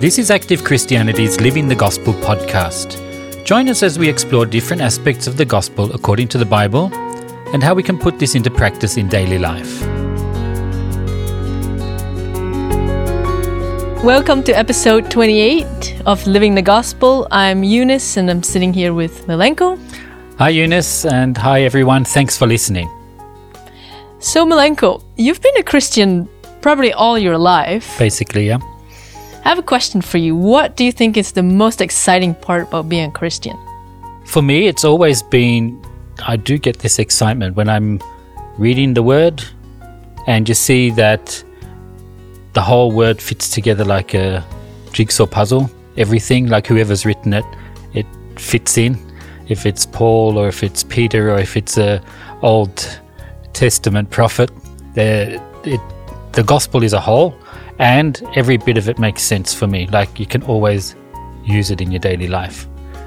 This is Active Christianity's Living the Gospel podcast. Join us as we explore different aspects of the gospel according to the Bible and how we can put this into practice in daily life. Welcome to episode 28 of Living the Gospel. I'm Eunice and I'm sitting here with Milenko. Hi, Eunice, and hi, everyone. Thanks for listening. So, Milenko, you've been a Christian probably all your life. Basically, yeah. I have a question for you. What do you think is the most exciting part about being a Christian? For me, it's always been I do get this excitement when I'm reading the Word and you see that the whole Word fits together like a jigsaw puzzle. Everything, like whoever's written it, it fits in if it's Paul or if it's Peter or if it's a Old Testament prophet. It, the gospel is a whole, and every bit of it makes sense for me. Like you can always use it in your daily life,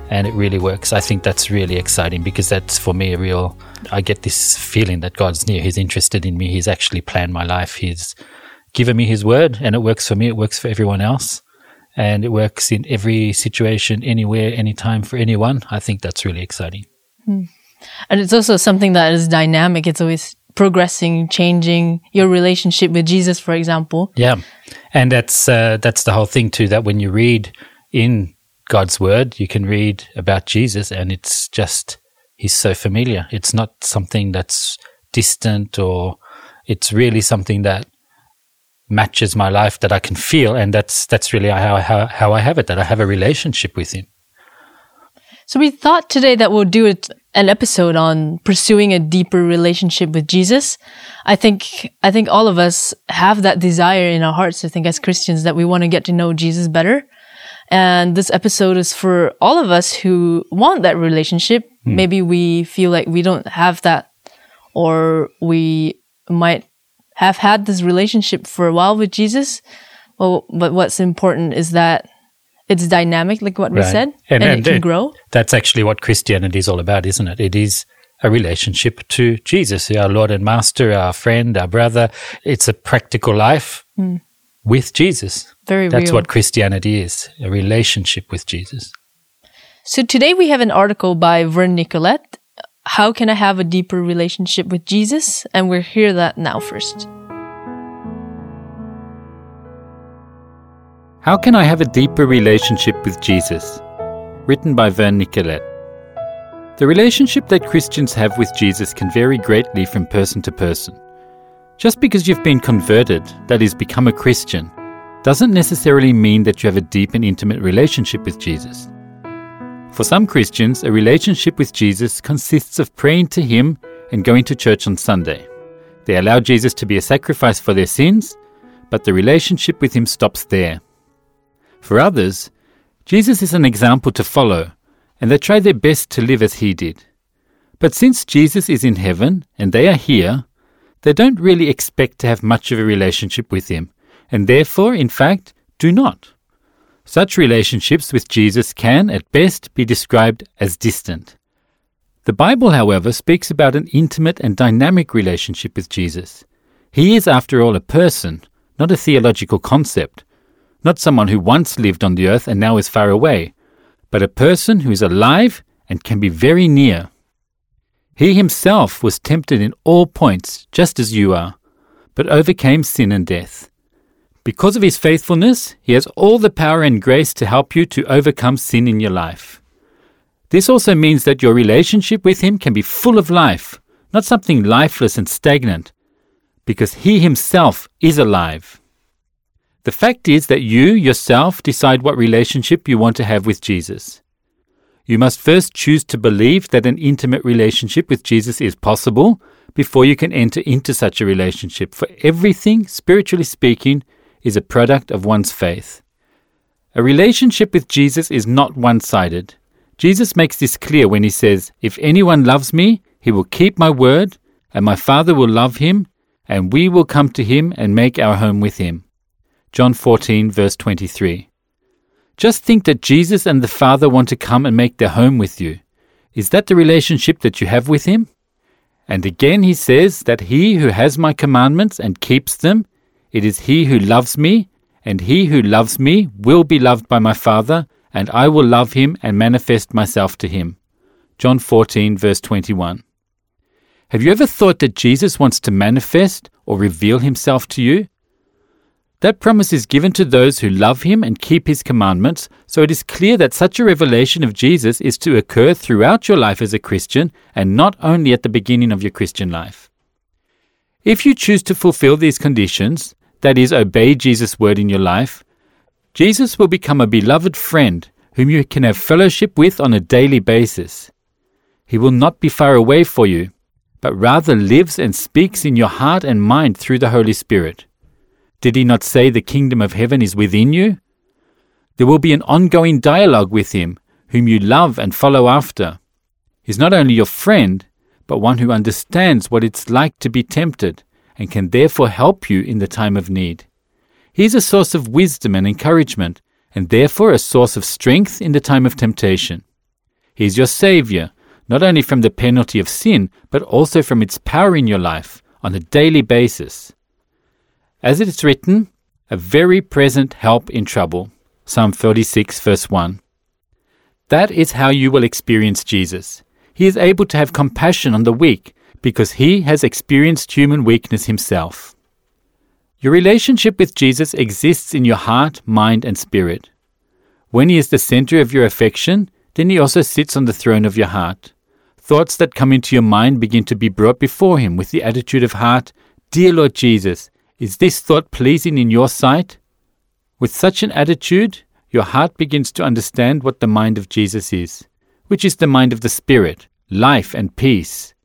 and it really works. I think that's really exciting because that's for me a real. I get this feeling that God's near. He's interested in me. He's actually planned my life. He's given me His word, and it works for me. It works for everyone else and it works in every situation, anywhere, anytime for anyone. I think that's really exciting. Hmm. And it's also something that is dynamic. It's always progressing, changing your relationship with Jesus, for example. Yeah, and that's uh, that's the whole thing too. That when you read in God's word, you can read about Jesus, and it's just he's so familiar. It's not something that's distant, or it's really something that matches my life that I can feel, and that's that's really how how, how I have it. That I have a relationship with Him. So we thought today that we'll do an episode on pursuing a deeper relationship with Jesus. I think I think all of us have that desire in our hearts. I think as Christians that we want to get to know Jesus better. And this episode is for all of us who want that relationship. Hmm. Maybe we feel like we don't have that or we might have had this relationship for a while with Jesus. Well, but what's important is that it's dynamic, like what right. we said, and, and, and, it can it, grow. That's actually what Christianity is all about, isn't it? It is a relationship to Jesus, our Lord and Master, our friend, our brother. It's a practical life mm. with Jesus. Very That's real. what Christianity is a relationship with Jesus. So today we have an article by Vern Nicolette how can I have a deeper relationship with Jesus? And we'll hear that now first. How can I have a deeper relationship with Jesus? Written by Vern Nicolette. The relationship that Christians have with Jesus can vary greatly from person to person. Just because you've been converted, that is, become a Christian, doesn't necessarily mean that you have a deep and intimate relationship with Jesus. For some Christians, a relationship with Jesus consists of praying to Him and going to church on Sunday. They allow Jesus to be a sacrifice for their sins, but the relationship with Him stops there. For others, Jesus is an example to follow, and they try their best to live as He did. But since Jesus is in heaven and they are here, they don't really expect to have much of a relationship with Him, and therefore, in fact, do not. Such relationships with Jesus can, at best, be described as distant. The Bible, however, speaks about an intimate and dynamic relationship with Jesus. He is, after all, a person, not a theological concept, not someone who once lived on the earth and now is far away, but a person who is alive and can be very near. He himself was tempted in all points, just as you are, but overcame sin and death. Because of his faithfulness, he has all the power and grace to help you to overcome sin in your life. This also means that your relationship with him can be full of life, not something lifeless and stagnant, because he himself is alive. The fact is that you yourself decide what relationship you want to have with Jesus. You must first choose to believe that an intimate relationship with Jesus is possible before you can enter into such a relationship, for everything, spiritually speaking, is a product of one's faith. A relationship with Jesus is not one sided. Jesus makes this clear when he says, If anyone loves me, he will keep my word, and my Father will love him, and we will come to him and make our home with him. John 14, verse 23. Just think that Jesus and the Father want to come and make their home with you. Is that the relationship that you have with him? And again he says that he who has my commandments and keeps them it is he who loves me, and he who loves me will be loved by my Father, and I will love him and manifest myself to him. John 14, verse 21. Have you ever thought that Jesus wants to manifest or reveal himself to you? That promise is given to those who love him and keep his commandments, so it is clear that such a revelation of Jesus is to occur throughout your life as a Christian and not only at the beginning of your Christian life. If you choose to fulfill these conditions, that is, obey Jesus' word in your life, Jesus will become a beloved friend whom you can have fellowship with on a daily basis. He will not be far away for you, but rather lives and speaks in your heart and mind through the Holy Spirit. Did he not say the kingdom of heaven is within you? There will be an ongoing dialogue with him, whom you love and follow after. He's not only your friend, but one who understands what it's like to be tempted and can therefore help you in the time of need. He's a source of wisdom and encouragement, and therefore a source of strength in the time of temptation. He's your Saviour, not only from the penalty of sin, but also from its power in your life on a daily basis. As it is written, a very present help in trouble. Psalm 46, verse 1. That is how you will experience Jesus. He is able to have compassion on the weak because he has experienced human weakness himself. Your relationship with Jesus exists in your heart, mind, and spirit. When he is the center of your affection, then he also sits on the throne of your heart. Thoughts that come into your mind begin to be brought before Him with the attitude of heart Dear Lord Jesus, is this thought pleasing in your sight? With such an attitude, your heart begins to understand what the mind of Jesus is, which is the mind of the Spirit, life and peace.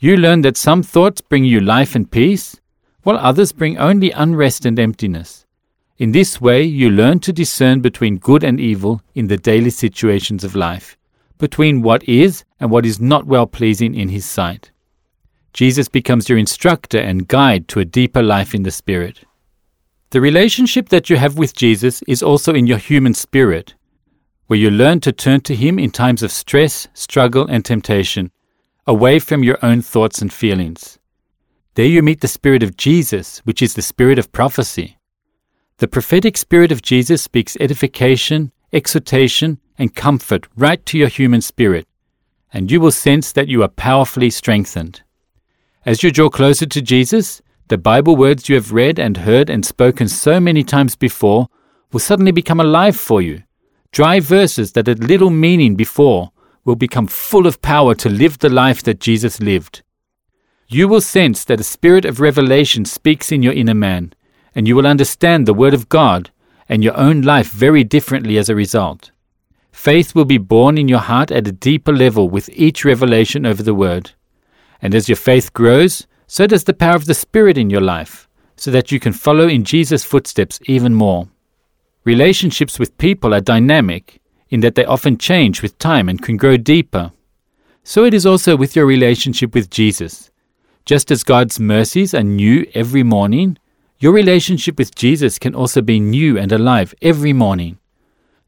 You learn that some thoughts bring you life and peace, while others bring only unrest and emptiness. In this way, you learn to discern between good and evil in the daily situations of life between what is and what is not well pleasing in his sight. Jesus becomes your instructor and guide to a deeper life in the Spirit. The relationship that you have with Jesus is also in your human spirit, where you learn to turn to Him in times of stress, struggle, and temptation, away from your own thoughts and feelings. There you meet the Spirit of Jesus, which is the Spirit of prophecy. The prophetic Spirit of Jesus speaks edification, exhortation, and comfort right to your human spirit, and you will sense that you are powerfully strengthened. As you draw closer to Jesus, the Bible words you have read and heard and spoken so many times before will suddenly become alive for you. Dry verses that had little meaning before will become full of power to live the life that Jesus lived. You will sense that a spirit of revelation speaks in your inner man, and you will understand the Word of God and your own life very differently as a result. Faith will be born in your heart at a deeper level with each revelation over the Word. And as your faith grows, so does the power of the Spirit in your life, so that you can follow in Jesus' footsteps even more. Relationships with people are dynamic in that they often change with time and can grow deeper. So it is also with your relationship with Jesus. Just as God's mercies are new every morning, your relationship with Jesus can also be new and alive every morning.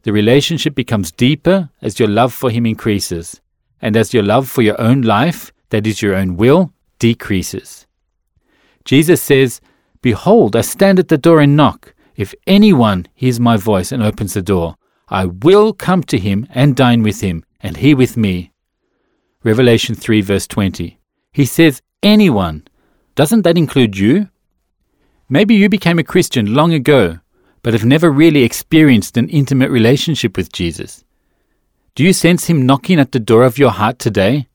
The relationship becomes deeper as your love for Him increases, and as your love for your own life, that is your own will, decreases. Jesus says, Behold, I stand at the door and knock. If anyone hears my voice and opens the door, I will come to him and dine with him, and he with me. Revelation 3, verse 20. He says, Anyone. Doesn't that include you? Maybe you became a Christian long ago, but have never really experienced an intimate relationship with Jesus. Do you sense Him knocking at the door of your heart today?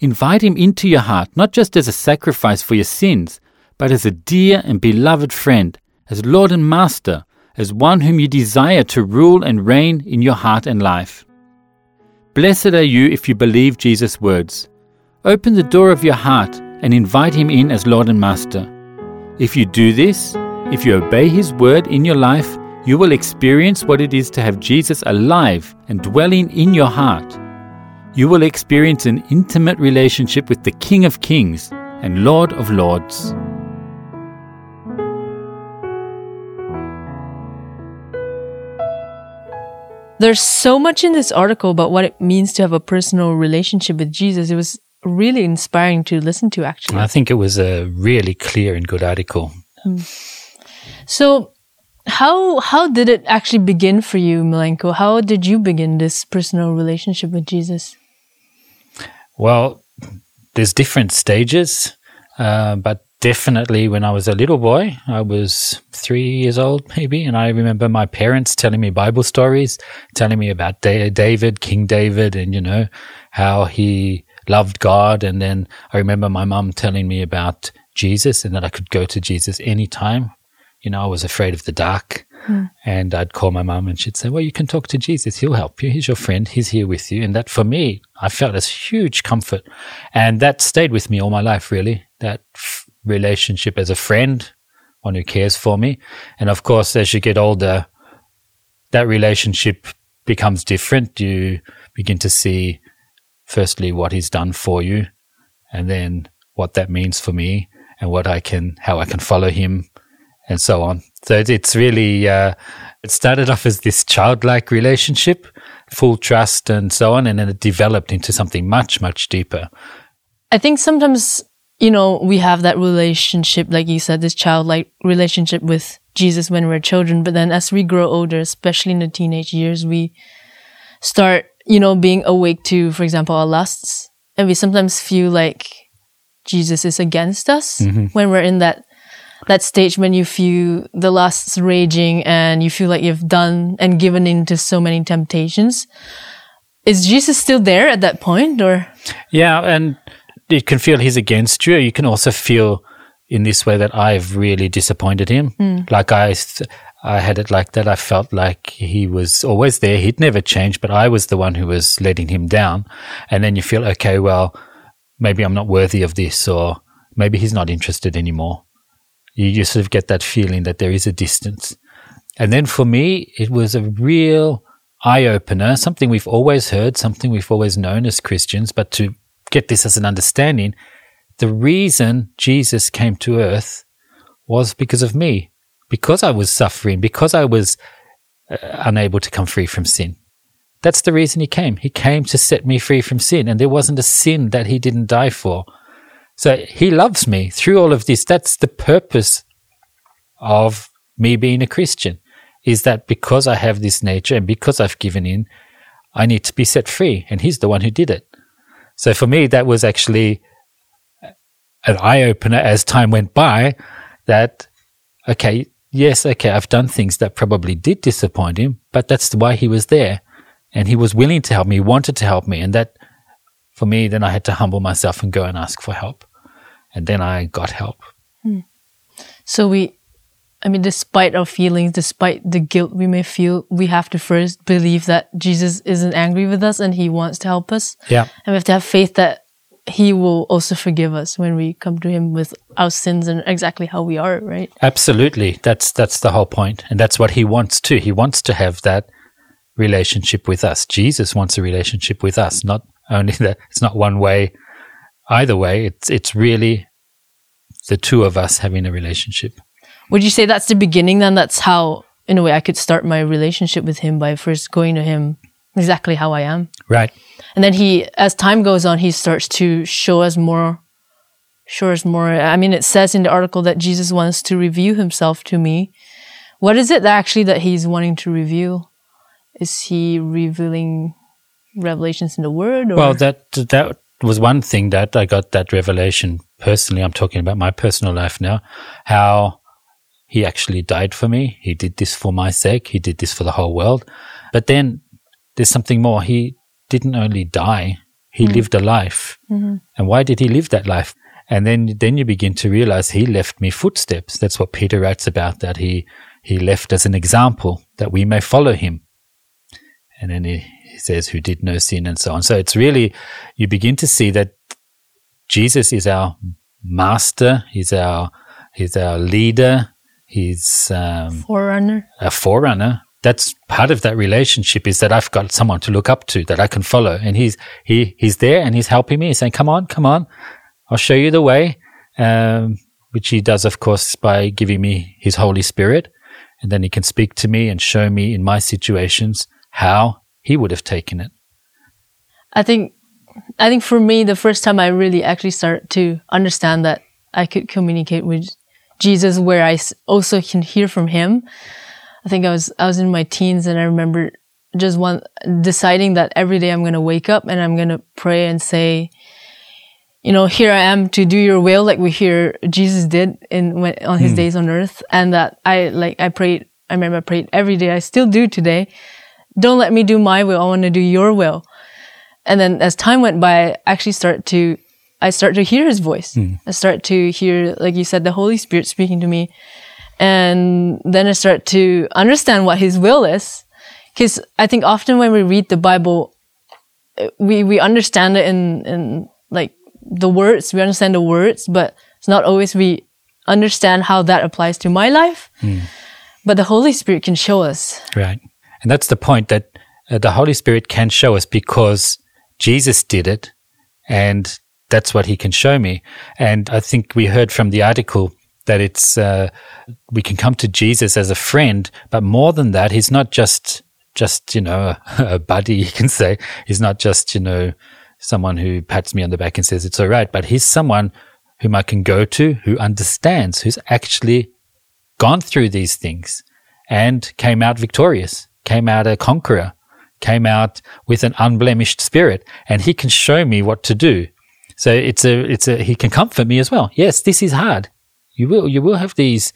Invite Him into your heart, not just as a sacrifice for your sins, but as a dear and beloved friend, as Lord and Master, as one whom you desire to rule and reign in your heart and life. Blessed are you if you believe Jesus' words. Open the door of your heart and invite Him in as Lord and Master. If you do this, if you obey His word in your life, you will experience what it is to have Jesus alive and dwelling in your heart. You will experience an intimate relationship with the King of Kings and Lord of Lords. There's so much in this article about what it means to have a personal relationship with Jesus. It was really inspiring to listen to, actually. I think it was a really clear and good article. Um, so, how how did it actually begin for you, Milenko? How did you begin this personal relationship with Jesus? Well, there's different stages, uh, but definitely when I was a little boy, I was three years old maybe, and I remember my parents telling me Bible stories, telling me about David, King David, and you know how he loved God. And then I remember my mum telling me about Jesus and that I could go to Jesus anytime. You know, I was afraid of the dark. Mm. And I'd call my mum and she'd say, Well, you can talk to Jesus. He'll help you. He's your friend. He's here with you. And that for me, I felt as huge comfort. And that stayed with me all my life, really. That f- relationship as a friend, one who cares for me. And of course, as you get older, that relationship becomes different. You begin to see, firstly, what he's done for you, and then what that means for me, and what I can, how I can follow him, and so on. So it's really, uh, it started off as this childlike relationship, full trust, and so on, and then it developed into something much, much deeper. I think sometimes you know, we have that relationship, like you said, this childlike relationship with Jesus when we're children. But then as we grow older, especially in the teenage years, we start, you know, being awake to, for example, our lusts. And we sometimes feel like Jesus is against us mm-hmm. when we're in that that stage when you feel the lusts raging and you feel like you've done and given in to so many temptations. Is Jesus still there at that point or? Yeah, and you can feel he's against you. You can also feel in this way that I've really disappointed him. Mm. Like I, I had it like that. I felt like he was always there. He'd never changed, but I was the one who was letting him down. And then you feel, okay, well, maybe I'm not worthy of this, or maybe he's not interested anymore. You, sort of get that feeling that there is a distance. And then for me, it was a real eye opener, something we've always heard, something we've always known as Christians, but to get this as an understanding. The reason Jesus came to earth was because of me, because I was suffering, because I was uh, unable to come free from sin. That's the reason he came. He came to set me free from sin, and there wasn't a sin that he didn't die for. So he loves me through all of this. That's the purpose of me being a Christian is that because I have this nature and because I've given in, I need to be set free. And he's the one who did it. So for me, that was actually an eye opener as time went by that, okay, yes, okay, I've done things that probably did disappoint him, but that's why he was there. And he was willing to help me, wanted to help me. And that, for me, then I had to humble myself and go and ask for help. And then I got help. Hmm. So we, I mean, despite our feelings, despite the guilt we may feel, we have to first believe that Jesus isn't angry with us and he wants to help us. Yeah. And we have to have faith that he will also forgive us when we come to him with our sins and exactly how we are, right? Absolutely. That's that's the whole. And that's what he wants too. He wants to have that relationship with us. Jesus wants a relationship with us, not only that it's not one way either way. It's it's really the two of us having a relationship. Would you say that's the beginning then? That's how, in a way, I could start my relationship with him by first going to him exactly how I am. Right. And then he, as time goes on, he starts to show us more, show us more. I mean, it says in the article that Jesus wants to reveal himself to me. What is it that actually that he's wanting to reveal? Is he revealing revelations in the word? Or? Well, that, that was one thing that I got that revelation personally. I'm talking about my personal life now, how he actually died for me. He did this for my sake. He did this for the whole world. But then there's something more. He didn't only die, he mm. lived a life. Mm-hmm. And why did he live that life? And then, then you begin to realize he left me footsteps. That's what Peter writes about, that he, he left as an example that we may follow him. And then he, he says, who did no sin and so on. So it's really, you begin to see that Jesus is our master. He's our, he's our leader. He's um, forerunner. A forerunner. That's part of that relationship is that I've got someone to look up to that I can follow, and he's he he's there and he's helping me. He's saying, "Come on, come on, I'll show you the way." Um, which he does, of course, by giving me his Holy Spirit, and then he can speak to me and show me in my situations how he would have taken it. I think, I think for me, the first time I really actually started to understand that I could communicate with Jesus where I also can hear from him I think I was, I was in my teens and I remember just one, deciding that every day I'm going to wake up and I'm going to pray and say, you know, here I am to do your will, like we hear Jesus did in, when, on his mm. days on earth. And that I, like, I prayed, I remember I prayed every day. I still do today. Don't let me do my will. I want to do your will. And then as time went by, I actually start to, I start to hear his voice. Mm. I start to hear, like you said, the Holy Spirit speaking to me. And then I start to understand what his will is. Cause I think often when we read the Bible, we, we understand it in, in like the words, we understand the words, but it's not always we understand how that applies to my life. Mm. But the Holy Spirit can show us. Right. And that's the point that uh, the Holy Spirit can show us because Jesus did it and that's what he can show me. And I think we heard from the article that it's, uh, we can come to Jesus as a friend, but more than that, he's not just, just, you know, a, a buddy, you can say. He's not just, you know, someone who pats me on the back and says it's all right, but he's someone whom I can go to who understands, who's actually gone through these things and came out victorious, came out a conqueror, came out with an unblemished spirit, and he can show me what to do. So it's a, it's a, he can comfort me as well. Yes, this is hard. You will, you will have these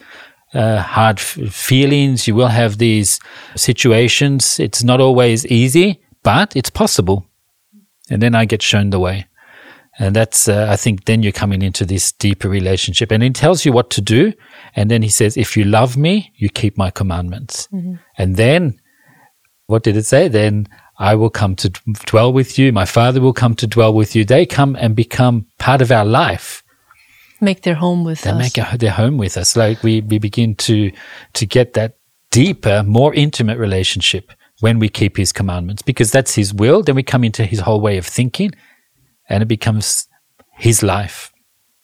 uh, hard f- feelings. You will have these situations. It's not always easy, but it's possible and then I get shown the way. And that's, uh, I think, then you're coming into this deeper relationship. And he tells you what to do. And then he says, if you love me, you keep my commandments. Mm-hmm. And then, what did it say? Then I will come to dwell with you. My father will come to dwell with you. They come and become part of our life. Make their home with they us. They make their home with us. Like we, we begin to, to get that deeper, more intimate relationship when we keep his commandments because that's his will. Then we come into his whole way of thinking and it becomes his life.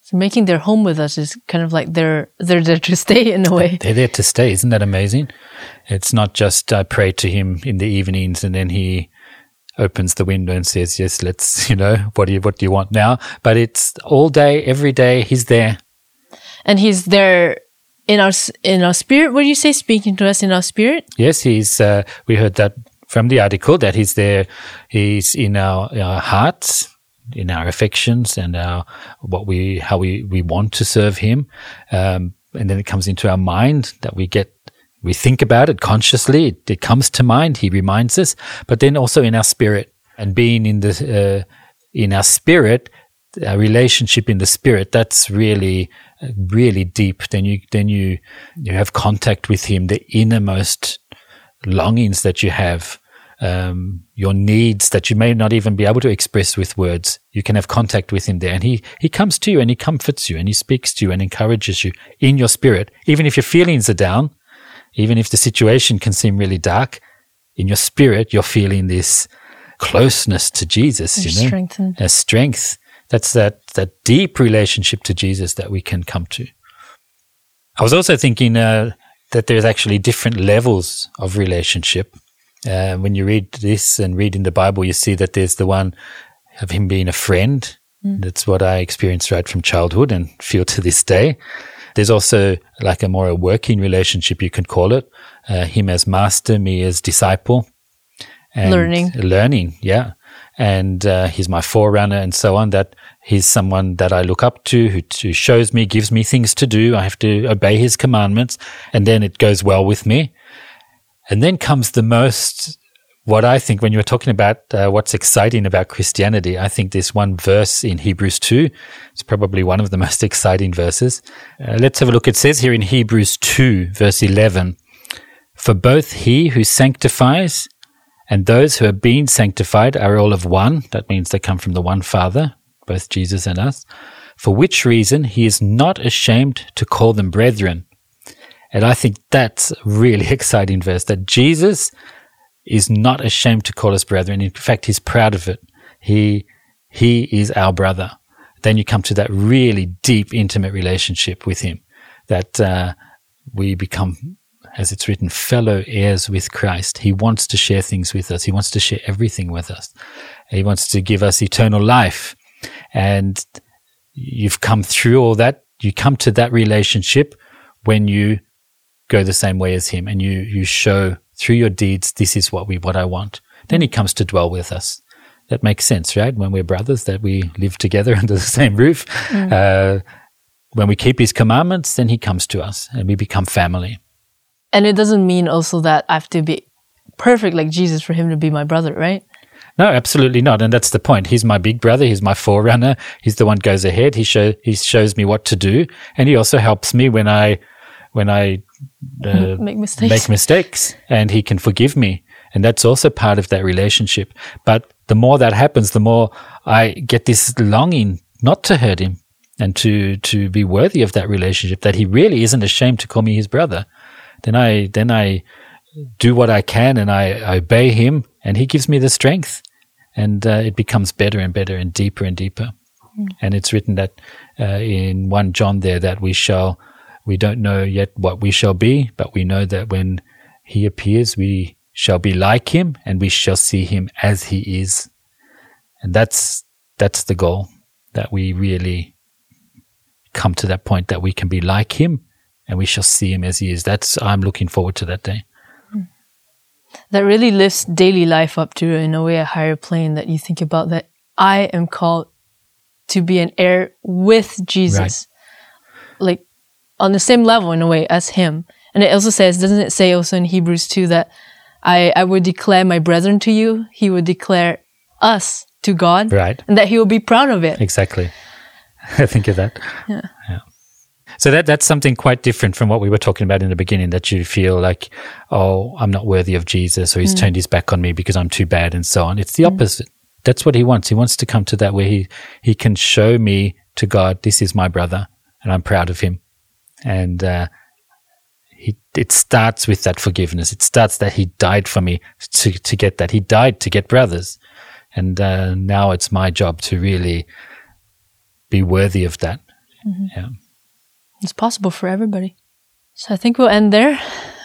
So making their home with us is kind of like they're they're there to stay in a way. They're there to stay. Isn't that amazing? It's not just I pray to him in the evenings and then he opens the window and says, "Yes, let's, you know, what do you what do you want now?" But it's all day, every day. He's there, and he's there in our in our spirit. Would you say speaking to us in our spirit? Yes, he's. Uh, we heard that from the article that he's there. He's in our, our hearts, in our affections, and our what we how we we want to serve him. Um, and then it comes into our mind that we get we think about it consciously. It, it, comes to mind. He reminds us, but then also in our spirit and being in the uh, in our spirit, a relationship in the spirit. That's really really deep, then you then you you have contact with Him, the innermost longings that you have, um, your needs that you may not even be able to express with words. You can have contact with Him there, and He He comes to you and He comforts you and He speaks to you and encourages you in your spirit, even if your feelings are down, even if the situation can seem really dark. In your spirit, you're feeling this closeness to Jesus, you know, strengthened. a strength that's that, that deep relationship to Jesus that we can come to. I was also thinking uh, that there's actually different levels of relationship. Uh, when you read this and read in the Bible, you see that there's the one of him being a friend. Mm. That's what I experienced right from childhood and feel to this day. There's also like a more a working relationship, you can call it. Uh, him as master, me as disciple. learning. Learning, yeah and uh, he's my forerunner and so on. That he's someone that I look up to, who, who, shows me, gives me things to do. I have to obey his commandments, and then it goes well with me. And then comes the most, what I think when you were talking about uh, what's exciting about Christianity, I think this one verse in Hebrews 2 It's probably one of the most exciting verses. Uh, let's have a look. It says here in Hebrews 2, verse 11, For both he who sanctifies and those who have been sanctified are all of one. That means they come from the one Father, both Jesus and us. For which reason he is not ashamed to call them brethren. And I think that's really exciting verse that Jesus is not ashamed to call us brethren. In fact, he's proud of it. He, he is our brother. Then you come to that really deep, intimate relationship with him that, uh, we become as it's written, fellow heirs with Christ. He wants to share things with us. He wants to share everything with us. He wants to give us eternal life. And you've come through all that. You come to that relationship when you go the same way as him and you, you show through your deeds, this is what we, what I want. Then he comes to dwell with us. That makes sense, right? When we're brothers, that we live together under the same roof. Mm. Uh, when we keep his commandments, then he comes to us and we become family. And it doesn't mean also that I have to be perfect like Jesus for him to be my brother, right? No, absolutely not. And that's the point. He's my big brother. He's my forerunner. He's the one goes ahead. He show, he shows me what to do. And he also helps me when I, when I uh, make mistakes. Make mistakes and he can forgive me. And that's also part of that relationship. But the more that happens, the more I get this longing not to hurt him and to, to be worthy of that relationship, that he really isn't ashamed to call me his brother. Then I, then I do what I can and I, I obey him and he gives me the strength and uh, it becomes better and better and deeper and deeper. Mm. And it's written that uh, in 1 John there that we shall, we don't know yet what we shall be, but we know that when he appears, we shall be like him and we shall see him as he is. And that's, that's the goal that we really come to that point that we can be like him and we shall see him as he is. That's, I'm looking forward to that day hmm. that really lifts daily life up to, in a way, a higher plane that you think about that I am called to be an heir with Jesus. Right. Like on the same level, in a way, as him. And it also says, doesn't it say also in Hebrews 2 that I, I would declare my brethren to you? He would declare us to God. Right. And that he will be proud of it. Exactly. I think of that. Yeah. yeah. So that that's something quite different from what we were talking about in the beginning. That you feel like, oh, I'm not worthy of Jesus, or He's mm. turned His back on me because I'm too bad, and so on. It's the mm. opposite. That's what He wants. He wants to come to that where He He can show me to God, this is my brother, and I'm proud of him. And uh, he, it starts with that forgiveness. It starts that He died for me to to get that. He died to get brothers, and uh, now it's my job to really be worthy of that. Mm-hmm. Yeah. It's possible for everybody. So I think we'll end there.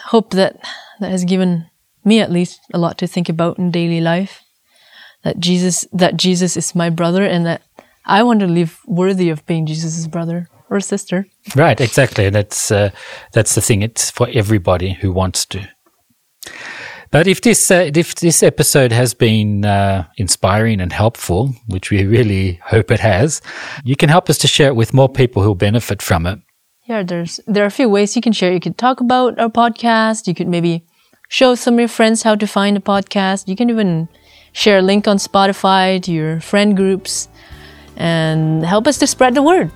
Hope that that has given me at least a lot to think about in daily life. That Jesus that Jesus is my brother and that I want to live worthy of being Jesus' brother or sister. Right, exactly. And that's uh, that's the thing. It's for everybody who wants to. But if this uh, if this episode has been uh, inspiring and helpful, which we really hope it has, you can help us to share it with more people who'll benefit from it yeah, there's there are a few ways you can share. You could talk about our podcast. You could maybe show some of your friends how to find a podcast. You can even share a link on Spotify to your friend groups and help us to spread the word.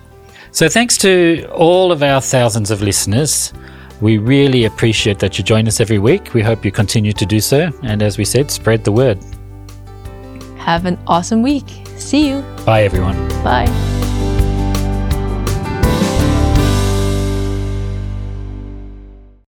So thanks to all of our thousands of listeners. We really appreciate that you join us every week. We hope you continue to do so. And as we said, spread the word. Have an awesome week. See you. Bye, everyone. Bye.